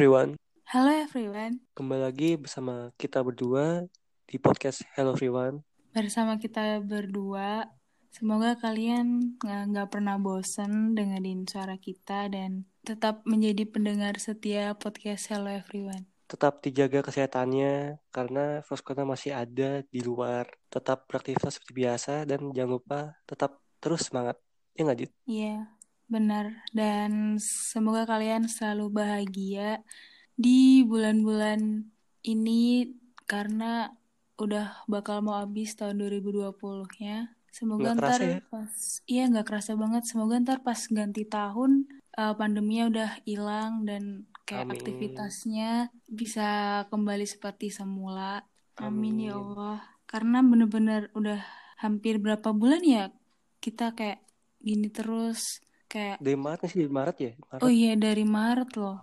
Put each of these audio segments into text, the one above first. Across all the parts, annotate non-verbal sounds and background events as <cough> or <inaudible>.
everyone, Halo everyone, kembali lagi bersama kita berdua di podcast Hello Everyone. bersama kita berdua. Semoga kalian nggak pernah bosen dengerin suara kita dan tetap menjadi pendengar setia podcast Hello Everyone. Tetap dijaga kesehatannya karena virus corona masih ada di luar. Tetap beraktivitas seperti biasa dan jangan lupa tetap terus semangat. Ya nggak? Iya, benar. Dan semoga kalian selalu bahagia di bulan-bulan ini karena udah bakal mau habis tahun 2020-nya. Semoga Nggak ntar ya? pas, iya nggak kerasa banget. Semoga ntar pas ganti tahun eh, pandeminya udah hilang dan kayak Amin. aktivitasnya bisa kembali seperti semula. Amin ya Amin. Allah. Karena bener-bener udah hampir berapa bulan ya kita kayak gini terus kayak Dari Maret sih? Dari Maret ya? Maret, oh iya dari Maret loh.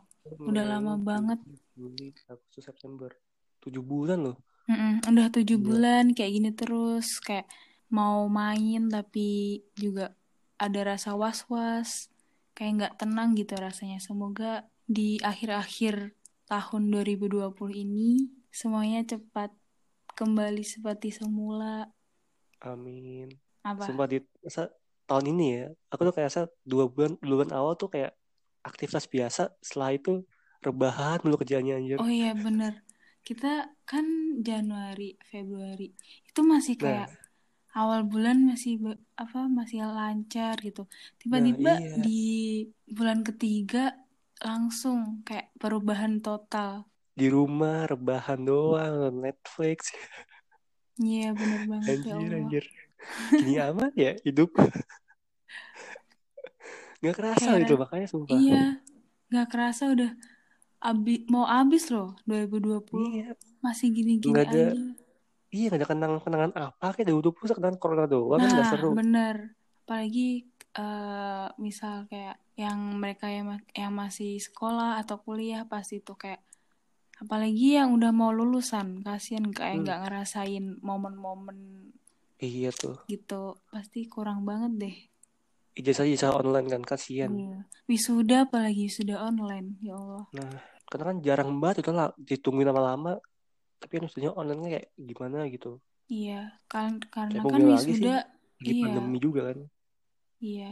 Udah Mei, lama banget. Juli, Agustus, September. Tujuh bulan loh. Mm-mm, udah tujuh Gila. bulan kayak gini terus kayak mau main tapi juga ada rasa was-was kayak nggak tenang gitu rasanya semoga di akhir-akhir tahun 2020 ini semuanya cepat kembali seperti semula Amin. apa Sumpah di tahun ini ya, aku tuh kayak dua bulan dua bulan awal tuh kayak aktivitas biasa, setelah itu rebahan dulu kerjaannya anjir. oh iya bener kita kan Januari Februari itu masih Nah, kayak awal bulan masih apa masih lancar gitu. Tiba-tiba iya. di bulan ketiga langsung kayak perubahan total. di rumah rebahan doang Netflix Iya bener banget ya anjir Allah. anjir gini amat ya hidup. <laughs> Nggak kerasa Kayak gitu makanya sumpah. Iya nggak kerasa udah abi mau habis loh 2020 iya. Masih gini-gini nggak ada aja. iya nggak ada kenangan kenangan apa kayak 2020 kenangan corona doang kan nggak Nah seru. bener. Apalagi eh, misal kayak yang mereka yang ma- yang masih sekolah atau kuliah pasti tuh kayak apalagi yang udah mau lulusan kasihan kayak Hmm, nggak ngerasain momen-momen iya tuh. Gitu. Pasti kurang banget deh. Ijazah ijazah online kan kasihan. Iya. Wisuda apalagi wisuda online ya Allah. Nah karena kan jarang banget udah lah ditungguin lama-lama. Tapi kan wisudanya online kayak gimana gitu. Iya kan karena kan wisuda lagi iya. pandemi juga kan. Iya.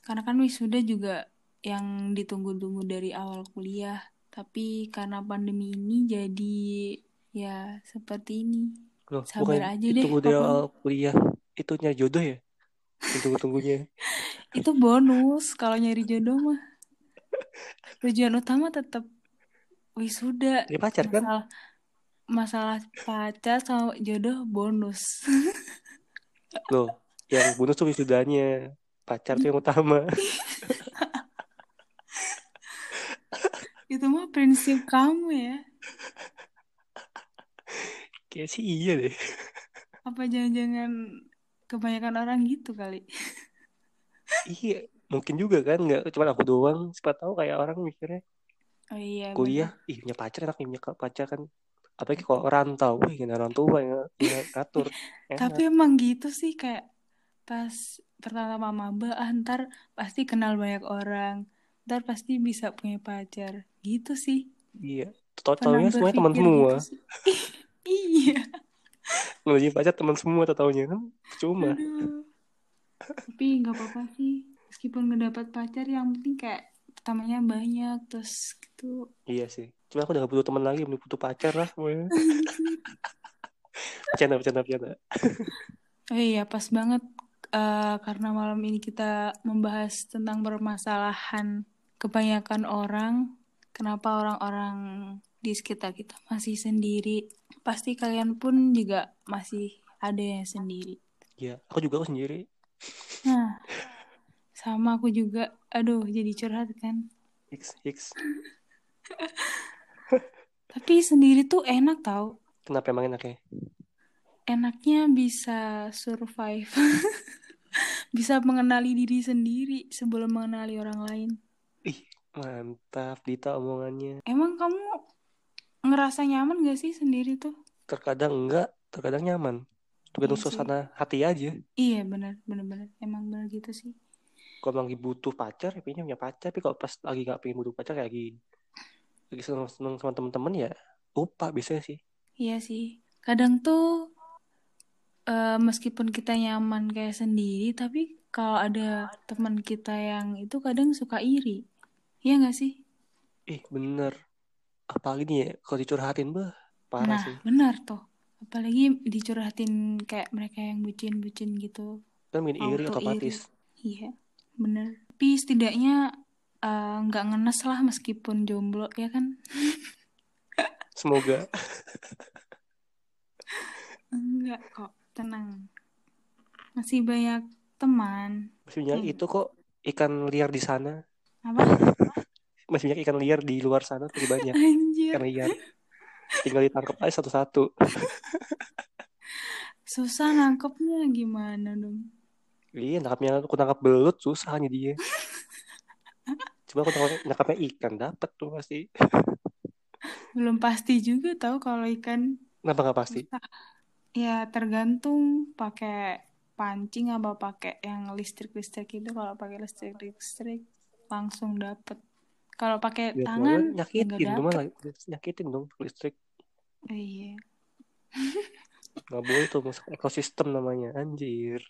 Karena kan wisuda juga yang ditunggu-tunggu dari awal kuliah. Tapi karena pandemi ini jadi ya seperti ini loh sabar bukan aja deh pokoknya awal kuliah. Itu nyari jodoh ya? Tunggu-tunggunya. <laughs> Itu bonus kalau nyari jodoh mah. Tujuan utama tetap wisuda. Ini pacar kan? Masalah masalah pacar sama jodoh bonus. <laughs> Loh, yang bonus tuh wisudanya. Pacar tuh yang utama. <laughs> itu mah prinsip kamu ya Kayak sih iya deh. <laughs> apa jangan-jangan kebanyakan orang gitu kali <laughs> Iya, mungkin juga kan. Nggak cuma aku doang. Siapa tahu kayak orang mikirnya oh iya bener kuliah, ih punya pacar enak punya pacar kan. Apalagi kalau rantau, wih nggak orang tua yang, yang ngatur. <laughs> tapi emang gitu sih kayak pas pertama maba ah, ntar pasti kenal banyak orang ntar pasti bisa punya pacar gitu sih Iya. Tahu-taunya semuanya teman semua. gitu iya punya pacar teman semua tahu-taunya kan. Cuma. aduh tapi nggak apa-apa sih meskipun nggak dapat pacar yang penting kayak pertamanya banyak terus gitu Iya sih. Cuma aku udah gak butuh teman lagi, udah butuh pacar lah semuanya. <laughs> Bercanda, bercanda, bercanda. oh iya pas banget eh, karena malam ini kita membahas tentang permasalahan kebanyakan orang kenapa orang-orang di sekitar kita masih sendiri pasti kalian pun juga masih ada yang sendiri Iya, aku juga aku sendiri. nah sama aku juga aduh jadi curhat kan X, X. tapi sendiri tuh enak tau Kenapa emang enak ya? enaknya bisa survive <laughs> bisa mengenali diri sendiri sebelum mengenali orang lain Ih, mantap Dita omongannya. emang kamu ngerasa nyaman gak sih sendiri tuh Terkadang enggak, terkadang nyaman. Tergantung Iya sih. suasana hati aja. iya benar benar benar emang benar gitu sih Kalau lagi butuh pacar, ya punya pacar. Tapi kalau pas lagi gak pengen butuh pacar, kayak lagi lagi seneng-seneng sama temen-temen ya lupa biasanya sih Iya sih. Kadang tuh eh, meskipun kita nyaman kayak sendiri, tapi kalau ada teman kita yang itu kadang suka iri. Iya nggak sih? ih bener apalagi nih ya kalau dicurhatin bah parah Nah, sih benar tuh. Apalagi dicurhatin kayak mereka yang bucin-bucin gitu. kan bikin iri otomatis Iya, bener. Tapi setidaknya eh, nggak ngenes lah meskipun jomblo, ya kan? <laughs> semoga Enggak kok, tenang. Masih banyak teman. masih banyak Hmm. itu kok ikan liar di sana Apa? <laughs> masih banyak ikan liar di luar sana masih banyak <laughs> Anjir. ikan liar tinggal ditangkap aja satu-satu <laughs> Susah nangkepnya gimana dong? iya nangkapnya aku tangkap belut susah nih dia <laughs> coba aku tangkap nangkapnya ikan dapat tuh pasti Belum pasti juga tahu kalau ikan kenapa nggak pasti susah. Ya tergantung pakai pancing apa pakai yang listrik-listrik itu. Kalau pakai listrik-listrik langsung dapet. Kalau pakai Ya, tangan ya nyakitin dong dapet. nyakitin dong listrik iya. nggak boleh tuh masuk ekosistem namanya anjir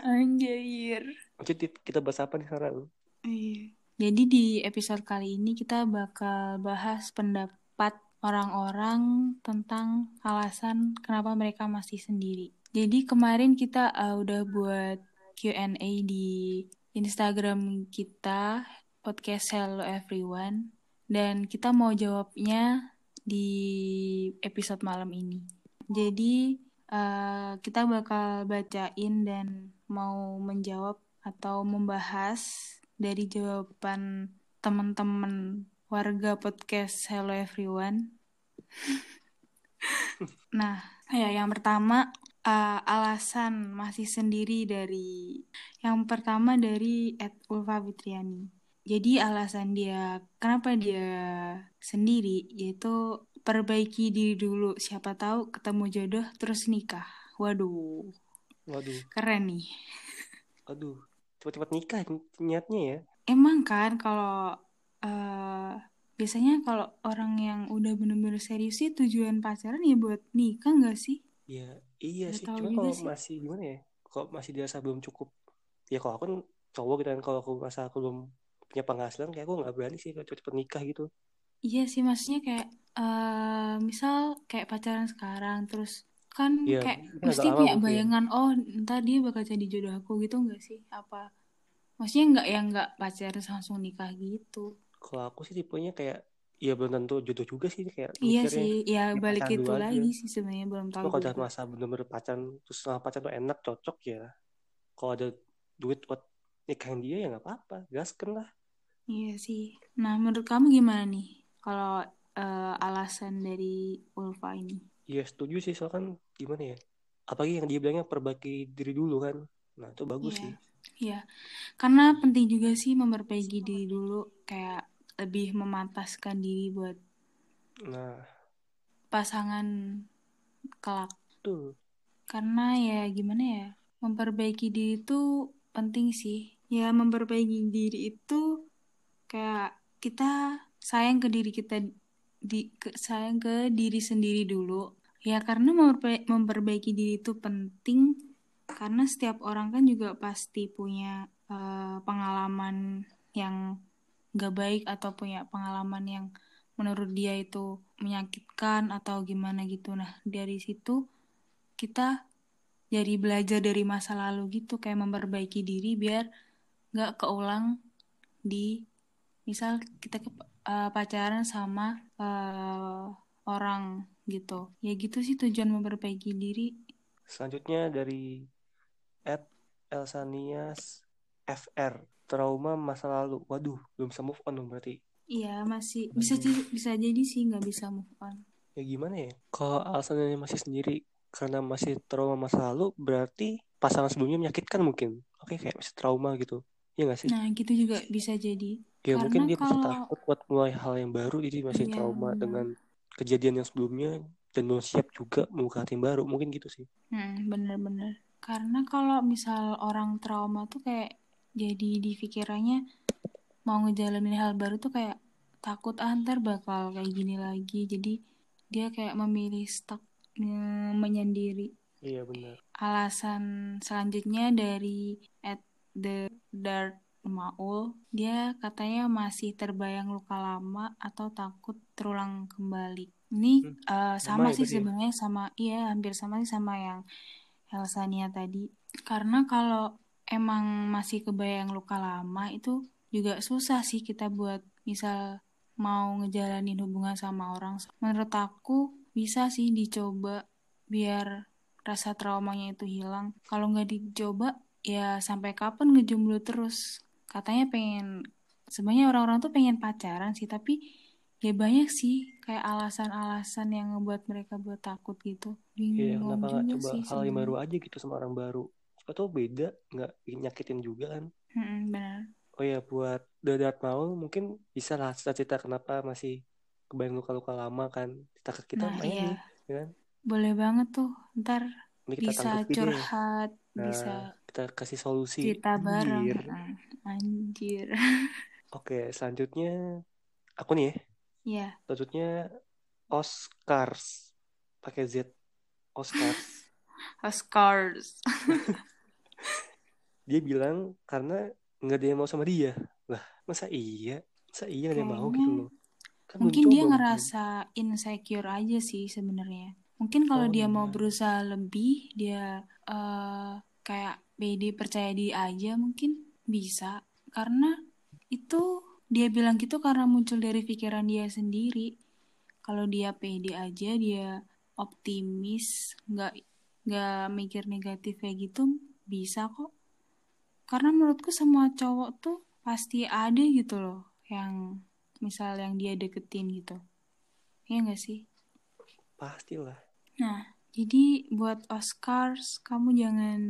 Anjir. Dit. kita bahas apa nih sekarang Iya. Jadi di episode kali ini kita bakal bahas pendapat orang-orang tentang alasan kenapa mereka masih sendiri. Jadi kemarin kita uh, udah buat Q&A di Instagram kita podcast Hello Everyone dan kita mau jawabnya di episode malam ini. Jadi uh, kita bakal bacain dan mau menjawab atau membahas dari jawaban teman-teman warga podcast Hello Everyone. <laughs> Nah, ya yang pertama uh, alasan masih sendiri dari yang pertama dari Ed Ulfa Fitriani. Jadi alasan dia kenapa dia sendiri yaitu perbaiki diri dulu. Siapa tahu ketemu jodoh terus nikah. Waduh, waduh keren nih. aduh cepat-cepat nikah niatnya ya Emang kan kalau eh biasanya kalau orang yang udah bener-bener serius sih tujuan pacaran ya buat nikah nggak sih? ya iya sih cuma kalau sih. masih gimana ya kalau masih dirasa belum cukup ya kalau aku kan cowok gitu kan kalau aku merasa aku belum punya penghasilan kayak aku nggak berani sih cepet-cepet nikah gitu. Iya sih maksudnya kayak eh misal kayak pacaran sekarang terus kan Iya, kayak mungkin agak mesti punya bayangan oh ntar dia bakal jadi jodoh aku gitu nggak sih? Apa? Maksudnya nggak yang nggak pacaran langsung nikah gitu? kalau aku sih tipenya kayak ya belum tentu jodoh juga sih kayak Iya sih, ya ya balik itu aja. lagi sih sebenarnya belum tahu kalau udah masa bener-bener pacaran terus sama pacaran tuh enak cocok ya. Kalau ada duit buat nikahin dia ya nggak apa-apa gasken lah Iya sih. Nah, menurut kamu gimana nih kalau eh, alasan dari Ulfa ini? Iya setuju sih soalnya kan gimana ya apalagi yang dia bilangnya perbaiki diri dulu kan nah itu bagus Iya. sih Iya, karena penting juga sih memperbaiki diri dulu, kayak lebih memantaskan diri buat nah pasangan kelak. tuh Karena ya gimana ya, memperbaiki diri itu penting sih. Ya memperbaiki diri itu kayak kita sayang ke diri kita di ke- sayang ke diri sendiri dulu. Ya karena memperba- memperbaiki diri itu penting karena setiap orang kan juga pasti punya eh, pengalaman yang gak baik atau punya pengalaman yang menurut dia itu menyakitkan atau gimana gitu. Nah, dari situ kita jadi belajar dari masa lalu gitu kayak memperbaiki diri biar gak keulang di misal kita ke, eh, pacaran sama eh, orang gitu. Ya gitu sih tujuan memperbaiki diri. selanjutnya dari at Elsanias FR trauma masa lalu waduh belum bisa move on dong berarti Iya masih bisa jadi- bisa jadi sih nggak bisa move on. ya gimana ya kalau alasannya masih sendiri karena masih trauma masa lalu berarti pasangan sebelumnya menyakitkan mungkin oke kayak masih trauma gitu ya nggak sih Nah gitu juga bisa jadi. ya mungkin karena dia masih kalau- takut buat mulai hal yang baru jadi masih Iya, trauma dengan kejadian yang sebelumnya dan belum siap juga membuka hati yang baru mungkin gitu sih Hmm, bener-bener. Karena kalau misal orang trauma tuh kayak jadi di pikirannya mau ngejalanin hal baru tuh kayak takut antar bakal kayak gini lagi jadi dia kayak memilih stuck menyendiri Iya benar. alasan selanjutnya dari at the dark Maul dia katanya masih terbayang luka lama atau takut terulang kembali. Ini Hmm, eh, Sama sama ya sih ya? sebenarnya sama iya hampir sama sih sama yang Elsania tadi. Karena kalau emang masih kebayang luka lama itu juga susah sih kita buat misal mau ngejalanin hubungan sama orang. Menurut aku bisa sih dicoba biar rasa traumanya itu hilang. Kalau nggak dicoba ya sampai kapan ngejomblo terus katanya pengen sebenarnya orang-orang tuh pengen pacaran sih tapi ya banyak sih kayak alasan-alasan yang ngebuat mereka buat takut gitu Iya, bingung kenapa nggak juga coba sih hal yang baru aja gitu sama orang baru? Siapa tahu beda, nggak nyakitin juga kan? Mm-mm, benar Oh ya, buat Dark Maul mungkin bisa lah cerita-cerita kenapa masih kebayang luka-luka lama kan? Cerita ke kita nah iya nih, ya kan? boleh banget tuh ntar kita bisa curhat bisa Nah, kita kasih solusi. cerita bareng Anjir. Anjir <laughs> Oke, selanjutnya aku nih ya. ya Selanjutnya Oscars. Pakai Z. Oscars. <laughs> Oscars <laughs> Dia bilang karena nggak ada yang mau sama dia. Lah, masa iya? Masa iya nggak ada yang mau gitu loh? Kan mungkin dia ngerasa insecure aja sih sebenarnya mungkin kalau Oh dia mau iya. berusaha lebih dia eh, kayak pede percaya diri aja mungkin bisa. Karena itu dia bilang gitu karena muncul dari pikiran dia sendiri. Kalau dia pede aja dia optimis nggak nggak mikir negatif kayak gitu bisa kok. Karena menurutku semua cowok tuh pasti ada gitu loh yang misal yang dia deketin gitu. Ya nggak sih? Pastilah. nah jadi buat Oscars kamu jangan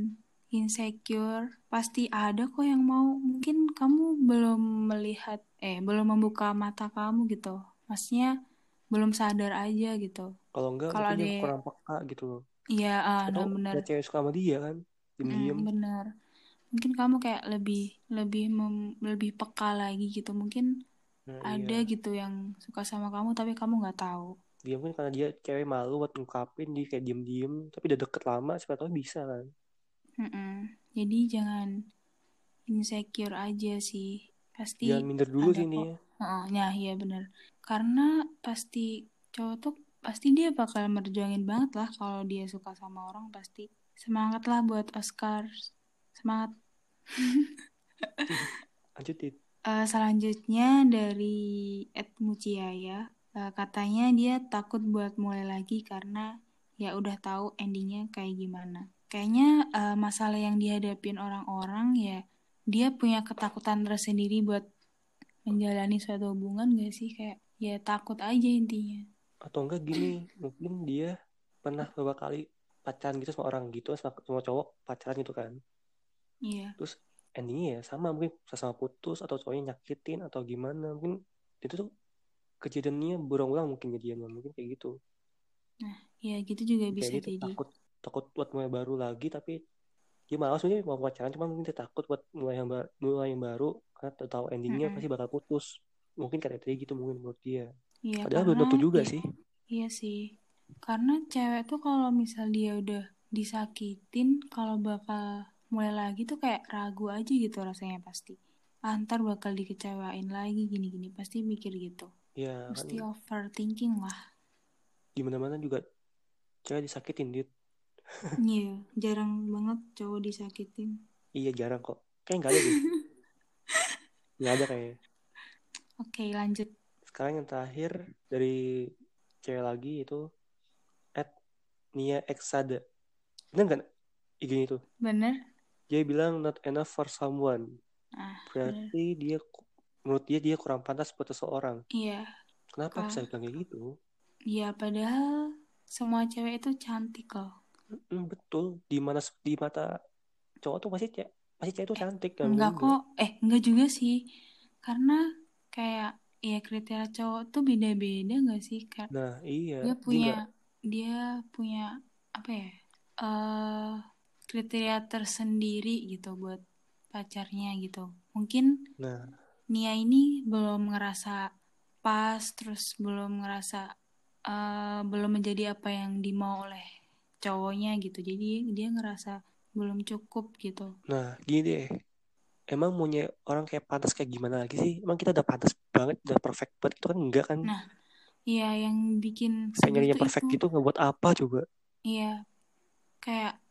insecure pasti ada kok yang mau mungkin kamu belum melihat eh belum membuka mata kamu gitu maksudnya belum sadar aja gitu Kalau enggak kalau ada dia kurang peka gitu loh. iya ah, nah bener ada cewek suka sama dia kan? Diem-diem. Mm, bener mungkin kamu kayak lebih lebih mem- lebih peka lagi gitu mungkin Nah, ada iya. gitu yang suka sama kamu tapi kamu nggak tahu Dia mungkin karena dia cewek malu buat ngungkapin dia kayak diem-diem. Tapi udah deket lama siapa tahu bisa kan. Mm-mm. jadi jangan insecure aja sih pasti Jangan minder dulu sih ini ya. Ya iya bener karena pasti cowok tuh pasti dia bakal merjuangin banget lah kalau dia suka sama orang pasti semangat lah buat Oscar semangat <laughs> Lanjutin. Eh, selanjutnya dari Ed Muciaya eh, katanya dia takut buat mulai lagi karena ya udah tahu endingnya kayak gimana. Kayaknya eh, masalah yang dihadapin orang-orang ya dia punya ketakutan tersendiri buat menjalani suatu hubungan gak sih kayak ya takut aja intinya. Atau enggak gini, mungkin dia pernah beberapa kali pacaran gitu sama orang gitu sama, sama cowok pacaran gitu kan. Iya. Terus endingnya ya sama mungkin sama putus atau cowoknya nyakitin atau gimana mungkin itu tuh kejadiannya berulang-ulang mungkin jadiannya mungkin kayak gitu Nah, ya gitu juga kayak bisa dia tuh jadi. takut takut buat mulai baru lagi tapi dia malas sebenarnya mau pacaran cuma mungkin dia takut buat mulai yang baru mulai yang baru karena tahu endingnya Mm-mm. pasti bakal putus mungkin kayak dia gitu mungkin menurut dia Iya, padahal belum tentu juga ya, sih Iya sih. Karena cewek tuh kalau misal dia udah disakitin, kalau bakal mulai lagi tuh kayak ragu aja gitu rasanya pasti. Ah, ntar bakal dikecewain lagi gini-gini. Pasti mikir gitu. ya kan Mesti overthinking lah. di mana-mana juga cewek disakitin dit Iya, jarang banget cowok disakitin. iya jarang kok kayak nggak ada deh <laughs> nggak ada kayaknya Oke, lanjut. sekarang yang terakhir dari cewek lagi itu at Nia Exada bener nggak IG itu Bener? dia bilang not enough for someone Ah, bener. berarti dia menurut dia dia kurang pantas buat seseorang Iya. kenapa bisa bilang kayak gitu Iya, padahal semua cewek itu cantik loh. Mm, betul di mana di mata cowok tuh pasti cewek pasti cewek itu cantik kan Enggak juga. kok, eh enggak juga sih. Karena kayak ya kriteria cowok tuh beda-beda enggak sih? Kayak nah iya dia dia punya nggak dia punya apa ya? eh kriteria tersendiri gitu buat pacarnya gitu. Mungkin nah Nia ini belum ngerasa pas terus belum ngerasa uh, belum menjadi apa yang dimau oleh cowoknya gitu. Jadi dia ngerasa belum cukup gitu. Nah gini deh. Emang maunya orang kayak pantas kayak gimana lagi sih? Emang kita udah pantas banget udah perfect banget itu kan? Enggak kan? Nah iya yang bikin pengennya perfect itu. gitu ngebuat apa coba? Iya. Kayak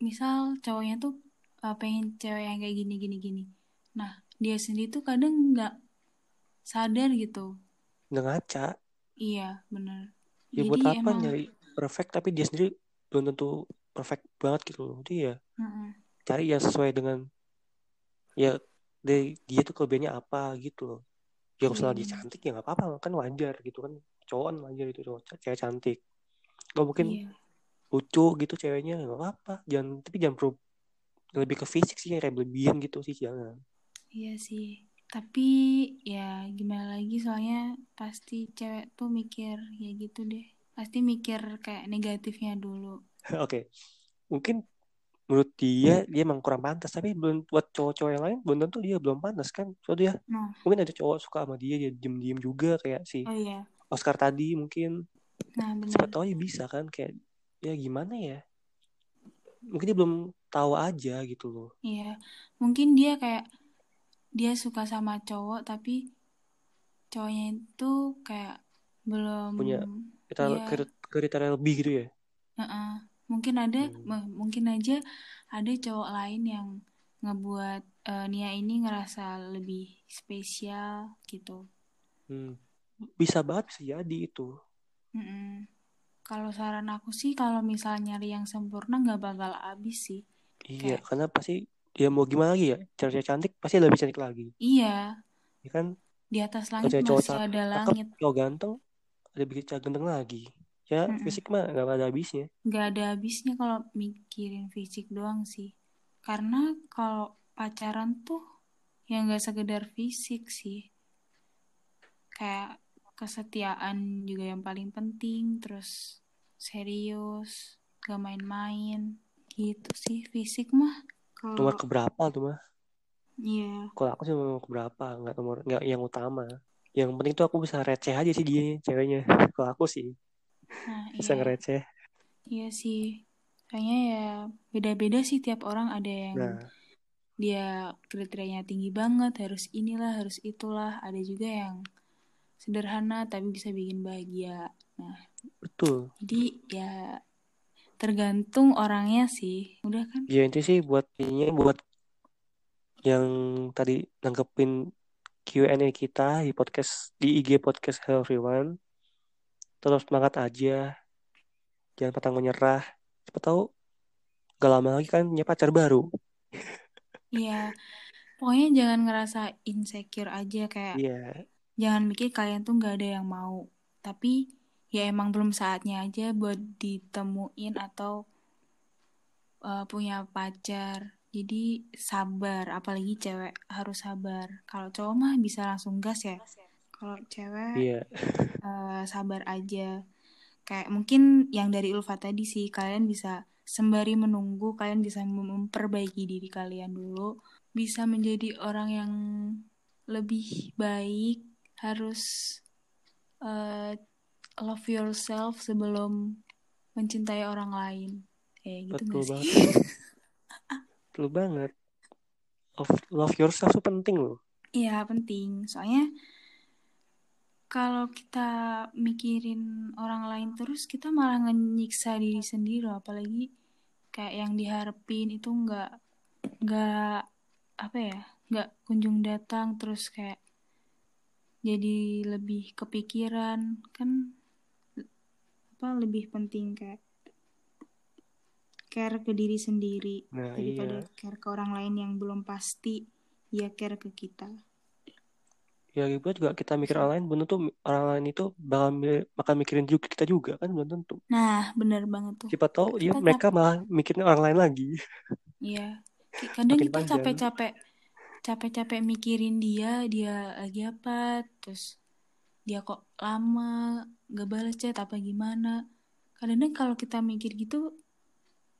misal cowoknya tuh uh, pengen cewek yang kayak gini gini gini. Nah dia sendiri tuh kadang nggak sadar gitu. Nggak ngaca. Iya bener. Ya Jadi buat apa emang... nyari perfect tapi dia sendiri belum tentu perfect banget gitu loh. Dia mm -mm. cari yang sesuai dengan ya dia, dia tuh kelebihannya apa gitu loh. Ya kalau dia cantik ya nggak apa-apa kan wajar gitu kan. Cowok kan wajar itu cowok cewek cantik. Gak mungkin yeah. lucu gitu ceweknya nggak apa-apa. Jangan tapi jangan perlu lebih ke fisik sih kayak berlebihan gitu sih jangan. Iya sih. Tapi ya gimana lagi soalnya pasti cewek tuh mikir ya gitu deh pasti mikir kayak negatifnya dulu. <laughs> Oke. Okay. mungkin menurut dia dia emang kurang pantas tapi belum buat cowok-cowok yang lain belum tentu dia belum pantas kan? So dia nah. mungkin ada cowok suka sama dia dia diem-diem juga kayak si oh, iya. Oscar tadi mungkin. Nah, siapa tahu ya bisa kan kayak ya gimana ya? Mungkin dia belum tahu aja gitu loh. Iya. Mungkin dia kayak dia suka sama cowok tapi cowoknya itu kayak belum punya kita ya, kriteria lebih gitu ya? Uh -uh. mungkin ada hmm. mungkin aja ada cowok lain yang ngebuat uh, Nia ini ngerasa lebih spesial gitu. Hmm. bisa banget bisa jadi itu. Mm -mm. kalau saran aku sih kalau misalnya nyari yang sempurna nggak bakal habis sih. Iya Kayak... karena pasti ya mau gimana lagi ya? Cewek cantik pasti lebih cantik lagi. Iya. Ya kan? Di atas langit masih cowok ada langit. cowok ganteng ada cewek ganteng lagi ya mm -mm. fisik mah gak ada habisnya gak ada habisnya kalau mikirin fisik doang sih karena kalau pacaran tuh yang gak sekedar fisik sih kayak kesetiaan juga yang paling penting terus serius gak main-main gitu sih fisik mah Kalo... Nomor keberapa tuh mah? Iya. Yeah. Kalau aku sih nomor keberapa, nggak nomor nggak yang utama. Yang penting tuh aku bisa receh aja sih dia ceweknya. <laughs> Kalau aku sih nah, bisa iya. ngereceh. Iya sih. Kayaknya ya beda-beda sih tiap orang ada yang nah. dia kriterianya tinggi banget, harus inilah, harus itulah. Ada juga yang sederhana tapi bisa bikin bahagia. Nah, betul. Jadi ya tergantung orangnya sih udah kan ya itu sih buat ini buat yang tadi nanggepin Q&A kita di podcast di IG podcast Hello Everyone terus semangat aja. Jangan patah menyerah. Siapa tahu gak lama lagi kan punya pacar baru. <laughs> Iya. Pokoknya jangan ngerasa insecure aja kayak iya. jangan mikir kalian tuh nggak ada yang mau. Tapi ya emang belum saatnya aja buat ditemuin atau uh, punya pacar jadi sabar apalagi cewek harus sabar. Kalau cowok mah bisa langsung gas ya. Kalau cewek yeah. Iya. uh, <laughs> sabar aja. Kayak mungkin yang dari Ulfa tadi sih kalian bisa sembari menunggu kalian bisa memperbaiki diri kalian dulu. Bisa menjadi orang yang lebih baik harus uh, love yourself sebelum mencintai orang lain. Kayak gitu betul banget <laughs> betul banget. Love, love yourself itu penting loh. Iya penting. Soalnya kalau kita mikirin orang lain terus kita malah nyiksa diri sendiri loh. Apalagi kayak yang diharapin itu nggak nggak apa ya nggak kunjung datang. Terus kayak jadi lebih kepikiran. Kan apa lebih penting kayak care ke diri sendiri nah, daripada iya. care ke orang lain yang belum pasti ya care ke kita. Ya gitu juga kita mikir orang lain belum tentu orang lain itu bakal bakal mikirin juga kita juga kan belum tentu. Nah benar banget tuh. Siapa tahu ya mereka malah mikirin orang lain lagi. Iya. Kadang Makin kita capek-capek capek-capek mikirin dia dia lagi apa terus dia kok lama gak balas chat apa gimana. Kadang kalau kita mikir gitu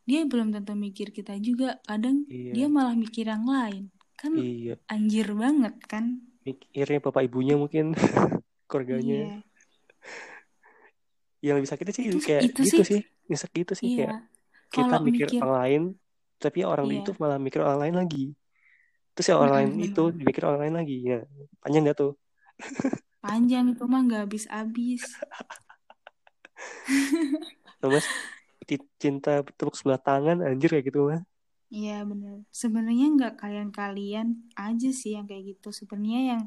dia belum tentu mikir kita juga kadang iya. dia malah mikir yang lain kan iya. anjir banget kan mikirnya bapak ibunya mungkin <laughs> keluarganya Iya. yang lebih sakitnya sih Itu- kayak itu gitu sih. sih nyesek gitu sih Iya. kayak kita Kalau mikir, mikir- orang lain tapi orang Iya. itu malah mikir orang lain lagi terus ya orang lain itu dipikir orang lain lagi ya panjang gak tuh Panjang itu mah nggak habis-habis. <laughs> Mas cinta tepuk sebelah tangan anjir kayak gitu mah Iya bener. Sebenarnya nggak kalian-kalian aja sih yang kayak gitu. Sebenarnya yang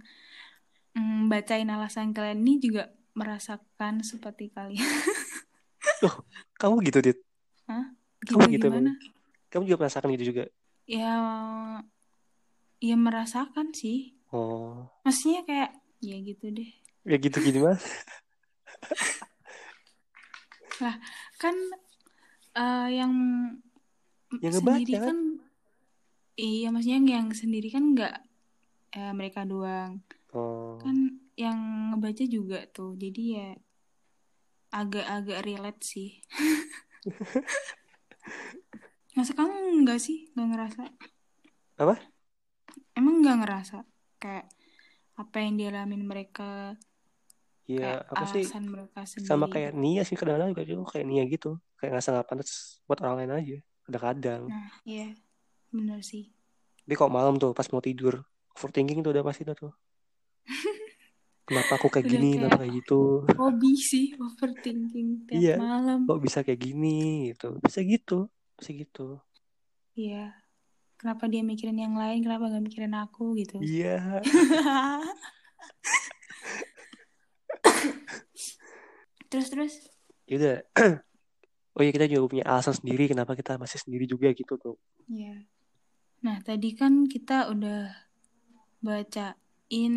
mm, bacain alasan kalian ini juga merasakan seperti kalian. <laughs> kamu gitu dit gitu, Kamu gitu, gimana? kamu juga merasakan gitu juga Ya, ya merasakan sih. oh Maksudnya kayak ya gitu deh. ya gitu gini mas Kan eh, yang Yang ngebaca, sendiri kan? kan, iya maksudnya yang sendiri kan nggak eh, mereka doang. oh kan yang ngebaca juga tuh jadi ya agak-agak relate sih <laughs> masa kamu nggak sih nggak ngerasa Apa? emang nggak ngerasa kayak apa yang dialamin mereka ya kayak apa sih? sama kayak Nia sih kadang-kadang juga juga kayak Nia gitu. Kayak nggak pantas buat orang lain aja kadang-kadang nah iya bener sih. Tapi kok malam tuh pas mau tidur overthinking tuh udah pasti tuh tuh. <laughs> Kenapa aku kayak Udah gini kayak- kenapa kayak gitu? hobi sih overthinking tiap Iya. malam. kok bisa kayak gini gitu? Bisa gitu bisa gitu. Iya kenapa dia mikirin yang lain kenapa nggak mikirin aku gitu? Iya <laughs> terus terus yaudah <clears throat> oh iya kita juga punya alasan sendiri kenapa kita masih sendiri juga gitu tuh Iya. Nah, tadi kan kita udah bacain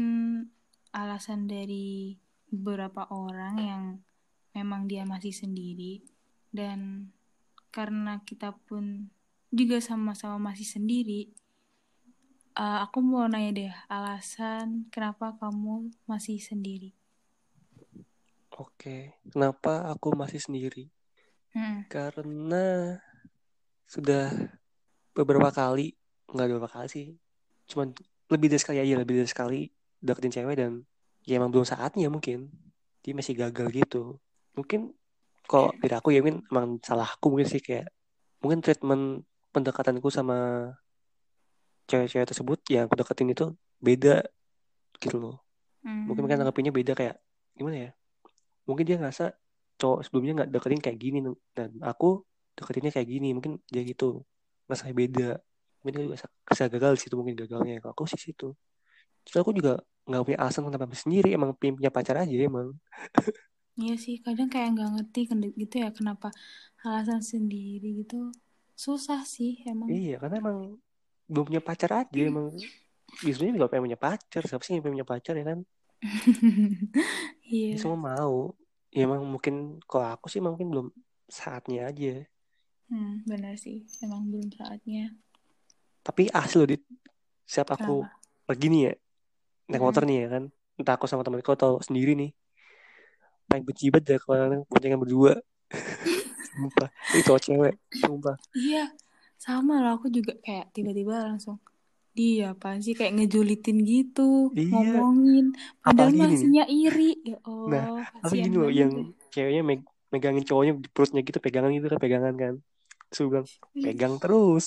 alasan dari beberapa orang yang memang dia masih sendiri dan karena kita pun juga sama-sama masih sendiri, eh, aku mau nanya deh alasan kenapa kamu masih sendiri. Oke kenapa aku masih sendiri? Hmm. karena sudah beberapa kali nggak beberapa kali sih cuman lebih dari sekali aja lebih dari sekali deketin cewek dan ya emang belum saatnya mungkin dia masih gagal gitu. Mungkin kalau dari aku ya mungkin emang salahku mungkin sih kayak mungkin treatment pendekatanku sama cewek-cewek tersebut yang aku deketin itu beda gitu loh. Mungkin Hmm. mereka nanggapinnya beda kayak gimana ya mungkin dia ngerasa cowok sebelumnya nggak deketin kayak gini dan aku deketinnya kayak gini mungkin dia gitu. Ngerasa beda. Mungkin dia juga bisa gagal di situ mungkin gagalnya. Kalau aku sih situ. Terus aku juga nggak punya alasan kenapa sendiri emang punya pacar aja emang. <laughs> Iya sih, kadang kayak nggak ngerti gitu ya kenapa alasan sendiri gitu. Susah sih emang. iya karena emang belum punya pacar aja emang. Biasanya juga pengen punya pacar siapa sih yang pengen punya pacar ya kan <laughs> Iya. Ini semua mau. Ya emang mungkin kalau aku sih mungkin belum saatnya aja. Hmm, benar sih, emang belum saatnya. tapi asli loh dit. Siap aku Kenapa? pergi nih ya? Naik Mm-mm. motor nih ya kan? Entah aku sama temanku atau sendiri nih. Paling benci banget ya kalau orang boncengan berdua. <laughs> Sumpah. Cowok cewek. Sumpah. Iya, sama loh aku juga kayak tiba-tiba langsung dia apaan sih kayak ngejulitin gitu, Iya. ngomongin, padahal Apalagi ini nih. masihnya iri. Ya Allah, Nah, apa gini loh yang deh. ceweknya meg- megangin cowoknya di perutnya gitu pegangan gitu kan pegangan kan terus gue bilang pegang terus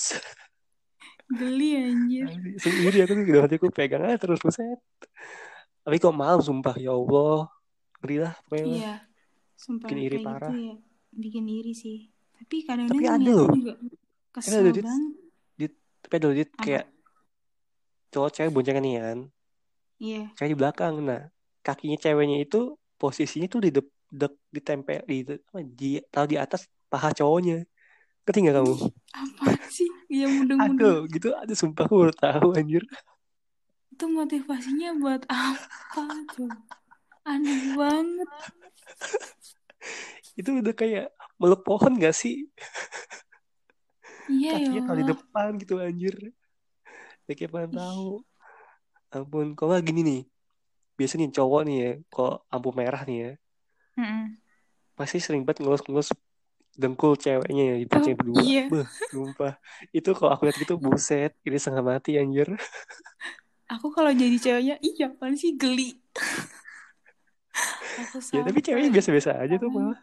Geli anjir. sendiri aku tuh dalam hatiku pegang aja terus buset tapi kok malam sumpah ya Allah ngeri lah pokoknya. Iya, sumpah Bikin iri kayak parah. gitu ya, bikin iri sih. Tapi kadang-kadang Tapi ada loh. juga kesel ada, Dit. banget. tapi ada dit Apa? kayak cowok cewek boncengan nih kan Iya, cewek di belakang. Nah kakinya ceweknya itu posisinya tuh di dek, ditempel di di tahu di atas paha cowoknya. Ngerti nggak kamu? Apa sih? Iya mudeng-mudeng. aduh gitu. Ada sumpah aku baru tahu anjir. Itu motivasinya buat apa coba? Aneh banget. <laughs> itu udah kayak meluk pohon gak sih? Iya ya kakinya kalau di depan gitu anjir ya kayak pengen tahu. Ampun kalau nggak gini nih? Biasa nih cowok nih ya kalau lampu merah nih ya. Mm-mm. pasti sering banget ngelus-ngelus dengkul ceweknya ya di Oh, berdua. iya. Beuh, sumpah. Itu kalau aku lihat gitu buset ini setengah mati anjir. Aku kalau jadi ceweknya, iya apaan sih geli. <laughs> ya tapi ceweknya biasa-biasa aja tuh malah.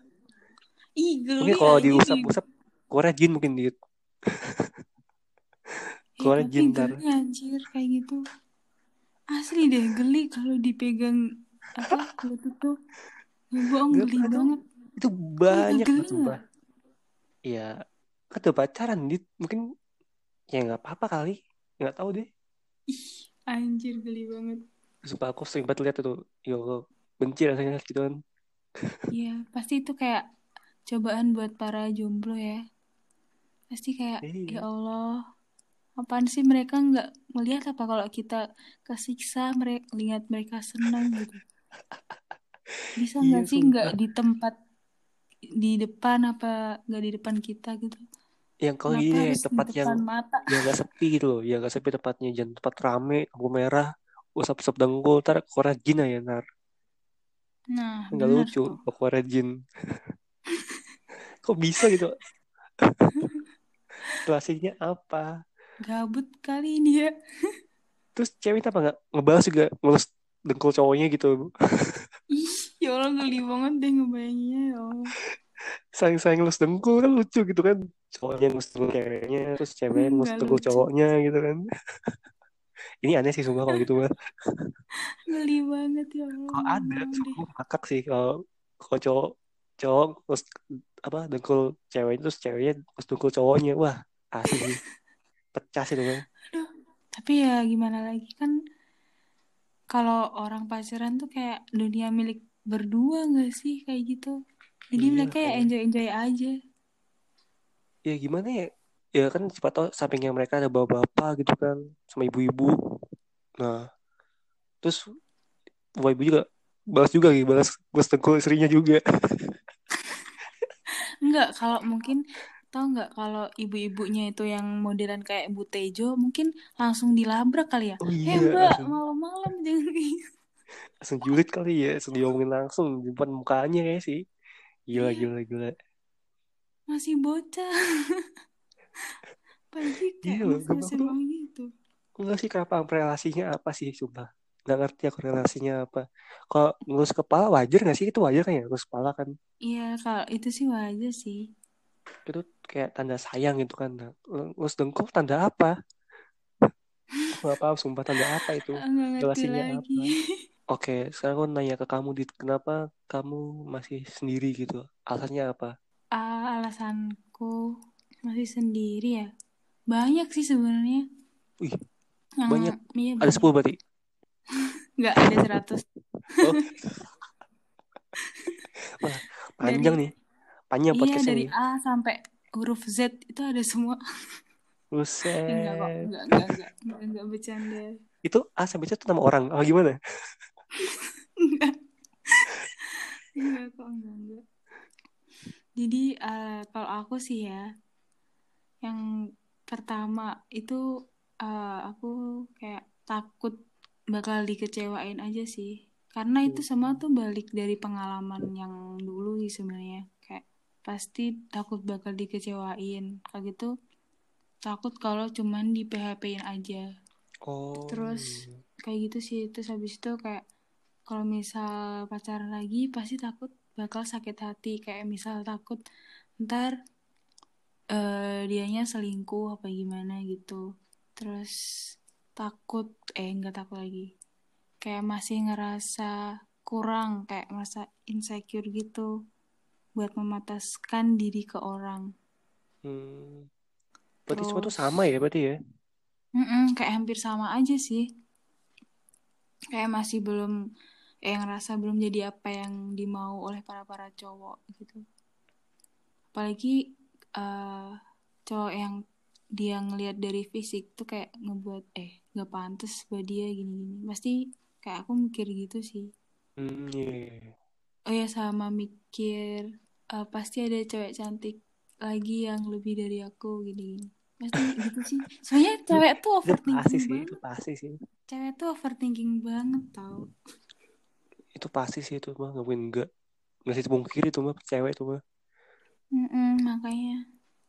Ih, mungkin kalau diusap-usap Korea jin mungkin dit <laughs> Eh, jin ntar. anjir kayak gitu. Asli deh geli kalau dipegang apa lutut tuh bohong geli banget. itu banyak banget iya kan udah pacaran dit. Mungkin ya nggak apa-apa kali. Nggak tahu deh. Ih anjir geli banget. Sumpah aku sering banget lihat itu. Yo benci rasanya gitu kan. Iya pasti itu kayak cobaan buat para jomblo ya. Pasti kayak iya. ya Allah apaan sih mereka nggak melihat apa kalau kita kesiksa mereka lihat mereka senang gitu? Bisa nggak iya, sih nggak di tempat di depan apa nggak di depan kita gitu? Yang kalau gini tempat yang mata? yang nggak sepi gitu loh yang nggak sepi tempatnya. Jangan tempat rame lampu merah usap-usap dengkul tar korea jin ya ntar. Nah nggak lucu kok korea jin kok bisa gitu? <laughs> Klasiknya apa gabut kali ini ya. Terus cewek apa nggak? Ngebahas juga ngelus dengkul cowoknya gitu ih ya Allah geli banget deh ngebayanginnya ya Allah. Sayang sayang ngelus dengkul kan lucu gitu kan. Cowoknya ngelus dengkul ceweknya terus ceweknya ngelus dengkul cowoknya gitu kan. Ini aneh sih semua kalau gitu mah geli banget ya Allah. Kalau ada semua kakak sih kalau kalau cowok cowok terus apa dengkul ceweknya terus ceweknya terus dengkul cowoknya. Wah asli pecah sih tuh tapi ya gimana lagi kan kalau orang pacaran tuh kayak dunia milik berdua gak sih kayak gitu? Jadi iya, mereka ya enjoy enjoy aja. Ya gimana ya? Ya kan siapa tahu sampingnya mereka ada bapak-bapak gitu kan sama ibu-ibu. Nah terus bapak ibu juga balas juga gitu balas balas tengkul istrinya juga. Enggak kalau mungkin tahu nggak kalau ibu-ibunya itu yang modelan kayak Bu Tejo mungkin langsung dilabrak kali ya? Oh, iya, eh mbak malam-malam jangan <laughs> gitu. langsung julid kali ya langsung diomongin langsung di depan mukanya kayak sih. Gila iya. gila gila. Masih bocah. Pagi kayak iya, masih gitu. Enggak sih kenapa relasinya apa sih sumpah nggak ngerti aku relasinya apa. Kalau ngelus kepala wajar nggak sih? Itu wajar kan ya ngelus kepala kan? Iya kalau itu sih wajar sih itu kayak tanda sayang gitu kan. Lus dengkul tanda apa? <laughs> Nggak apa sumpah tanda apa itu? Jelasinnya apa? <laughs> oke sekarang aku nanya ke kamu dit. Kenapa kamu masih sendiri gitu? Alasannya apa? Uh, alasanku masih sendiri ya. Banyak sih sebenarnya. Wih hmm, banyak. iya, ada sepuluh berarti? <laughs> Nggak ada seratus. Oh. panjang Dari... nih panjang iya, dari. A sampai huruf Z itu ada semua. Buset. enggak kok enggak enggak enggak. Enggak, enggak bercanda. Itu A sampai Z itu nama orang. Apa gimana? <laughs> Enggak. Enggak kok enggak enggak. Jadi uh, kalau aku sih ya yang pertama itu uh, aku kayak takut bakal dikecewain aja sih. Karena itu semua tuh balik dari pengalaman yang dulu sih sebenarnya pasti takut bakal dikecewain. Kayak gitu takut kalau cuman di PHP-in aja. Oh. Terus kayak gitu sih terus habis itu kayak kalau misal pacaran lagi pasti takut bakal sakit hati. Kayak misal takut ntar uh, dianya selingkuh apa gimana gitu. Terus takut eh nggak takut lagi. Kayak masih ngerasa kurang kayak merasa insecure gitu buat memataskan diri ke orang. Hmm. Berarti Terus, semua tuh sama ya berarti ya? Mm-mm, kayak hampir sama aja sih. Kayak masih belum eh, yang rasa belum jadi apa yang dimau oleh para para cowok gitu. Apalagi uh, cowok yang dia ngelihat dari fisik tuh kayak ngebuat eh nggak pantas buat dia gini-gini. Pasti kayak aku mikir gitu sih. Hmm, yeah. Oh ya sama mikir uh, pasti ada cewek cantik lagi yang lebih dari aku gini gini pasti gitu sih. Soalnya cewek tuh overthinking pasti sih itu pasti sih. Cewek tuh overthinking banget tau. Itu pasti sih itu mah nggak mungkin enggak nggak sih mungkin itu mah cewek itu mah. Mm -mm, makanya.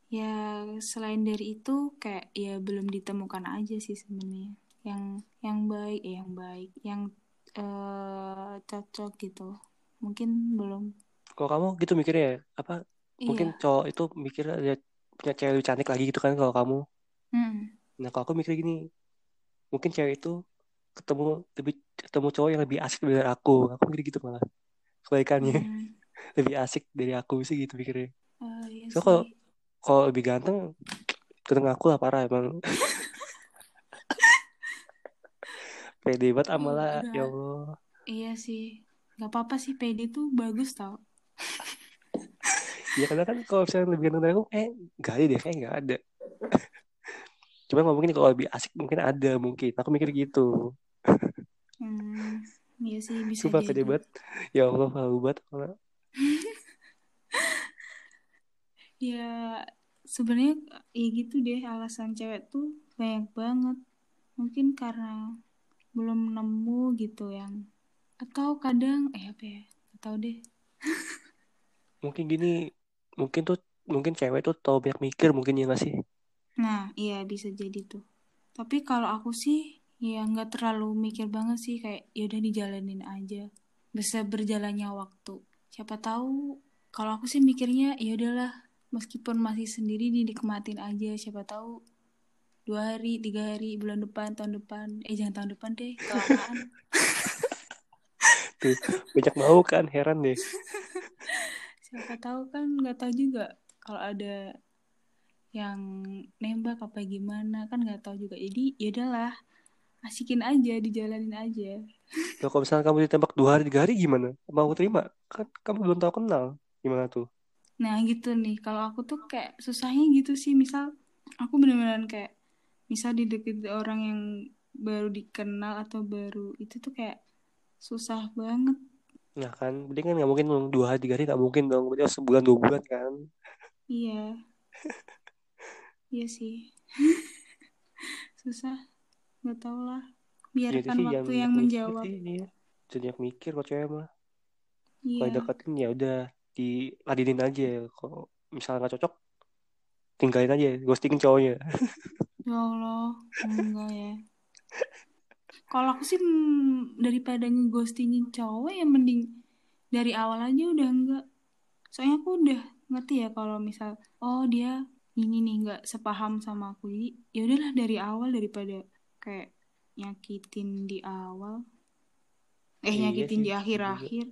Ya selain dari itu kayak ya belum ditemukan aja sih sebenarnya. Yang yang baik eh, yang baik. Yang uh, cocok gitu. Mungkin belum kalau kamu gitu mikirnya ya apa iya. mungkin cowok itu mikir dia punya cewek lebih cantik lagi gitu kan kalau kamu. Hmm. nah kalau aku mikir gini mungkin cewek itu ketemu lebih ketemu cowok yang lebih asik dari aku. Aku mikir gitu malah kebaikannya. Hmm. <laughs> lebih asik dari aku sih gitu mikirnya. Uh, iya so kalau kalau lebih ganteng ketemu aku lah parah emang. <laughs> Pede banget amalah ya Allah. Iya sih. Nggak apa-apa sih pede tuh bagus tau ya karena kan kalau misalnya lebih ganteng dari aku eh nggak ada deh kayak nggak ada. Cuma ngomongin kalau lebih asik mungkin ada mungkin. Aku mikir gitu. Hmm, iya sih bisa Sumpah jadi. banget. Ya Allah malu banget <laughs> ya sebenarnya ya gitu deh alasan cewek tuh banyak banget. Mungkin karena belum nemu gitu yang atau kadang eh apa ya atau deh <laughs> mungkin gini mungkin tuh mungkin cewek tuh tau banyak mikir mungkin ya gak sih? Nah iya bisa jadi tuh. Tapi kalau aku sih ya nggak terlalu mikir banget sih kayak ya udah dijalanin aja. Bisa berjalannya waktu. Siapa tahu kalau aku sih mikirnya ya udahlah meskipun masih sendiri dinikmatin aja siapa tahu dua hari tiga hari bulan depan tahun depan. Eh jangan tahun depan deh kelamaan <laughs> tuh banyak mau kan heran deh siapa tahu kan nggak tahu juga kalau ada yang nembak apa gimana kan nggak tahu juga. Jadi ya udahlah asikin aja dijalanin aja. Ya kalau misalnya kamu ditembak dua hari tiga hari gimana? Mau terima? Kan kamu belum tahu kenal gimana tuh? Nah gitu nih, kalau aku tuh kayak susahnya gitu sih, misal aku bener-bener kayak, misal di deket orang yang baru dikenal atau baru itu tuh kayak susah banget. Nah kan, berarti kan nggak mungkin dua hari tiga hari nggak mungkin dong, berarti harus sebulan dua bulan kan? Iya, iya sih, <laughs> susah, nggak tau lah. Biarkan ya, waktu yang menjawab. Sih, Jadi mikir kok cewek mah. Iya. Kalau deketin ya udah diladenin aja kalau misalnya nggak cocok tinggalin aja ghostingin cowoknya ya Allah enggak ya <laughs> kalau aku sih daripada ngeghostingin cowok ya mending dari awal aja udah enggak soalnya aku udah ngerti ya kalau misal oh dia ini nih nggak sepaham sama aku. Jadi ya udahlah dari awal daripada kayak nyakitin di awal. Eh iya nyakitin sih, di akhir-akhir.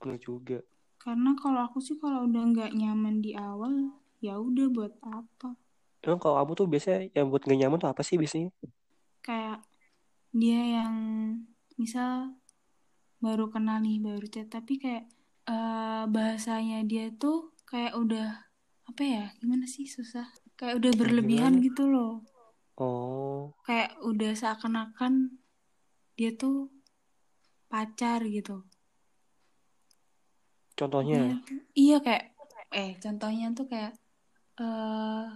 bener juga. Karena kalau aku sih kalau udah nggak nyaman di awal, ya udah buat apa? Emang kalau kamu tuh biasanya yang buat nggak nyaman tuh apa sih biasanya? Kayak dia yang misal baru kenal nih baru chat tapi kayak uh, bahasanya dia tuh kayak udah apa ya gimana sih susah kayak udah berlebihan gimana? gitu loh oh kayak udah seakan-akan dia tuh pacar gitu Contohnya? Iya, kayak eh contohnya tuh kayak uh,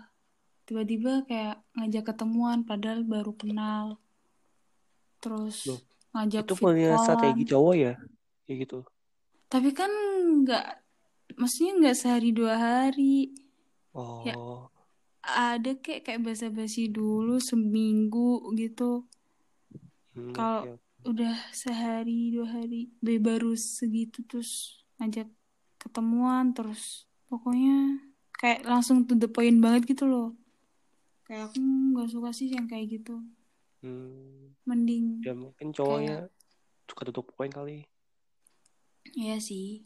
tiba-tiba kayak ngajak ketemuan padahal baru kenal. Terus Loh, ngajak itu punya strategi cowok ya? Kayak gitu. Tapi kan nggak maksudnya nggak sehari dua hari. Oh. Ya, ada kayak kayak basa-basi dulu seminggu gitu. Hmm, Kalau okay. udah sehari dua hari, baru segitu terus ngajak ketemuan terus pokoknya kayak langsung to the point banget gitu loh kayak aku nggak suka sih yang kayak gitu hmm. mending ya mungkin cowoknya kayak... suka tutup poin kali. Iya sih.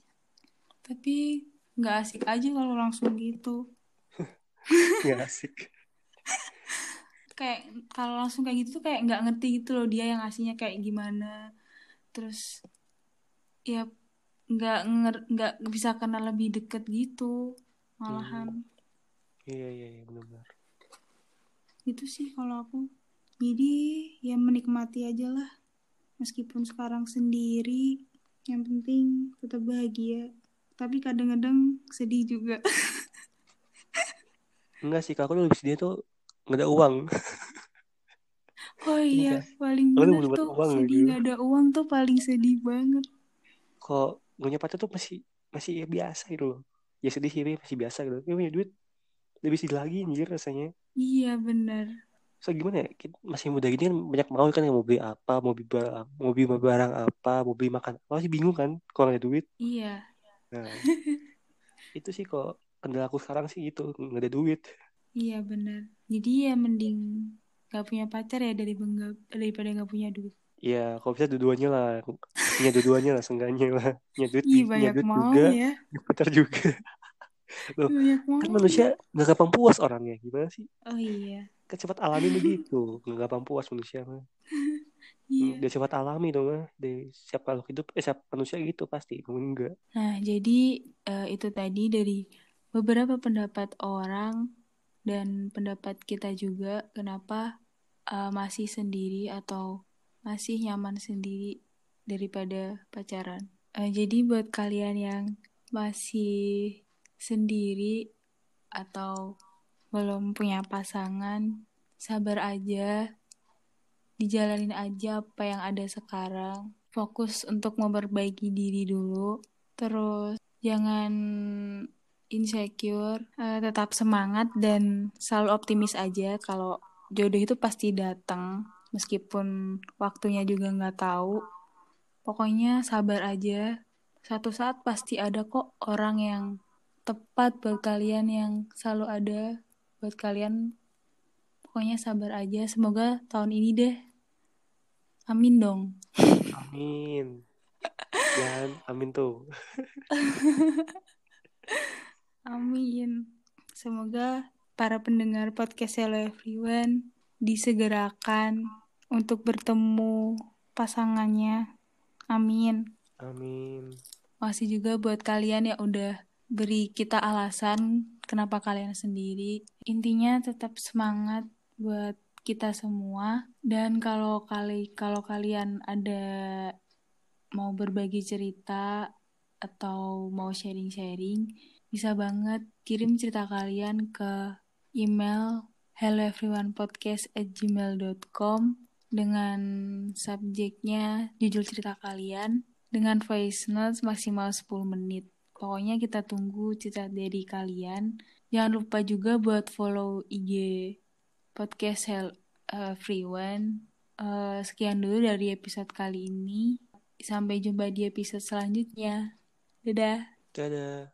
Tapi nggak asik aja kalau langsung gitu. <laughs> Nggak asik. Kayak kalau langsung kayak gitu tuh kayak nggak ngerti gitu loh dia yang aslinya kayak gimana. Terus ya nggak nggak bisa kenal lebih deket gitu malahan. Hmm. iya iya iya benar itu sih kalau aku jadi ya menikmati aja lah. Meskipun sekarang sendiri yang penting tetap bahagia. Tapi kadang-kadang sedih juga. <laughs> Enggak sih kalau lebih sedih tuh nggak ada uang. <laughs> Oh iya paling benar tuh sedih gitu. nggak ada uang tuh paling sedih banget. Kok punya pacar tuh masih masih ya biasa gitu loh. Ya sedih sih masih biasa gitu. Tapi punya duit lebih sedih lagi anjir rasanya. Iya benar so gimana ya kita masih muda gini kan banyak mau kan yang mau beli apa mau beli barang mau beli barang apa mau beli makan apa sih bingung kan kalau ada duit iya nah <laughs> itu sih kok kendala aku sekarang sih gitu nggak ada duit iya benar jadi ya mending gak punya pacar ya dari bangga, daripada gak punya duit Iya, kalau bisa dua-duanya lah. Punya dua-duanya lah, seenggaknya lah. Punya duit, Ih, punya duit mau juga, ya. pacar juga. <laughs> Loh, Banyak kan manusia nggak gampang puas orangnya. Gimana sih? Oh iya. Kan cepat alami begitu. Nggak gampang puas manusia mah. <laughs> Iya. Dia cepat alami dong mah. Di siap kalau hidup, eh siap manusia gitu pasti. Enggak. Nah, jadi eh, itu tadi dari beberapa pendapat orang dan pendapat kita juga kenapa eh, masih sendiri atau masih nyaman sendiri daripada pacaran. Uh, jadi buat kalian yang masih sendiri atau belum punya pasangan, sabar aja, dijalanin aja apa yang ada sekarang. Fokus untuk memperbaiki diri dulu, terus jangan insecure, uh, tetap semangat dan selalu optimis aja kalau jodoh itu pasti datang. Meskipun waktunya juga nggak tahu. Pokoknya sabar aja. Satu saat pasti ada kok orang yang tepat buat kalian yang selalu ada buat kalian pokoknya sabar aja semoga tahun ini deh amin dong amin <laughs> dan amin tuh <laughs> amin semoga para pendengar podcast Hello Everyone disegerakan untuk bertemu pasangannya. Amin. Amin. Masih juga buat kalian yang udah beri kita alasan kenapa kalian sendiri. Intinya tetap semangat buat kita semua dan kalau kali kalau kalian ada mau berbagi cerita atau mau sharing-sharing bisa banget kirim cerita kalian ke email hello everyone podcast at gmail.com dengan subjeknya judul cerita kalian dengan voice notes maksimal 10 menit. Pokoknya kita tunggu cerita dari kalian. Jangan lupa juga buat follow IG podcast Hell uh, Everyone. Uh, sekian dulu dari episode kali ini. Sampai jumpa di episode selanjutnya. Dadah. Dadah.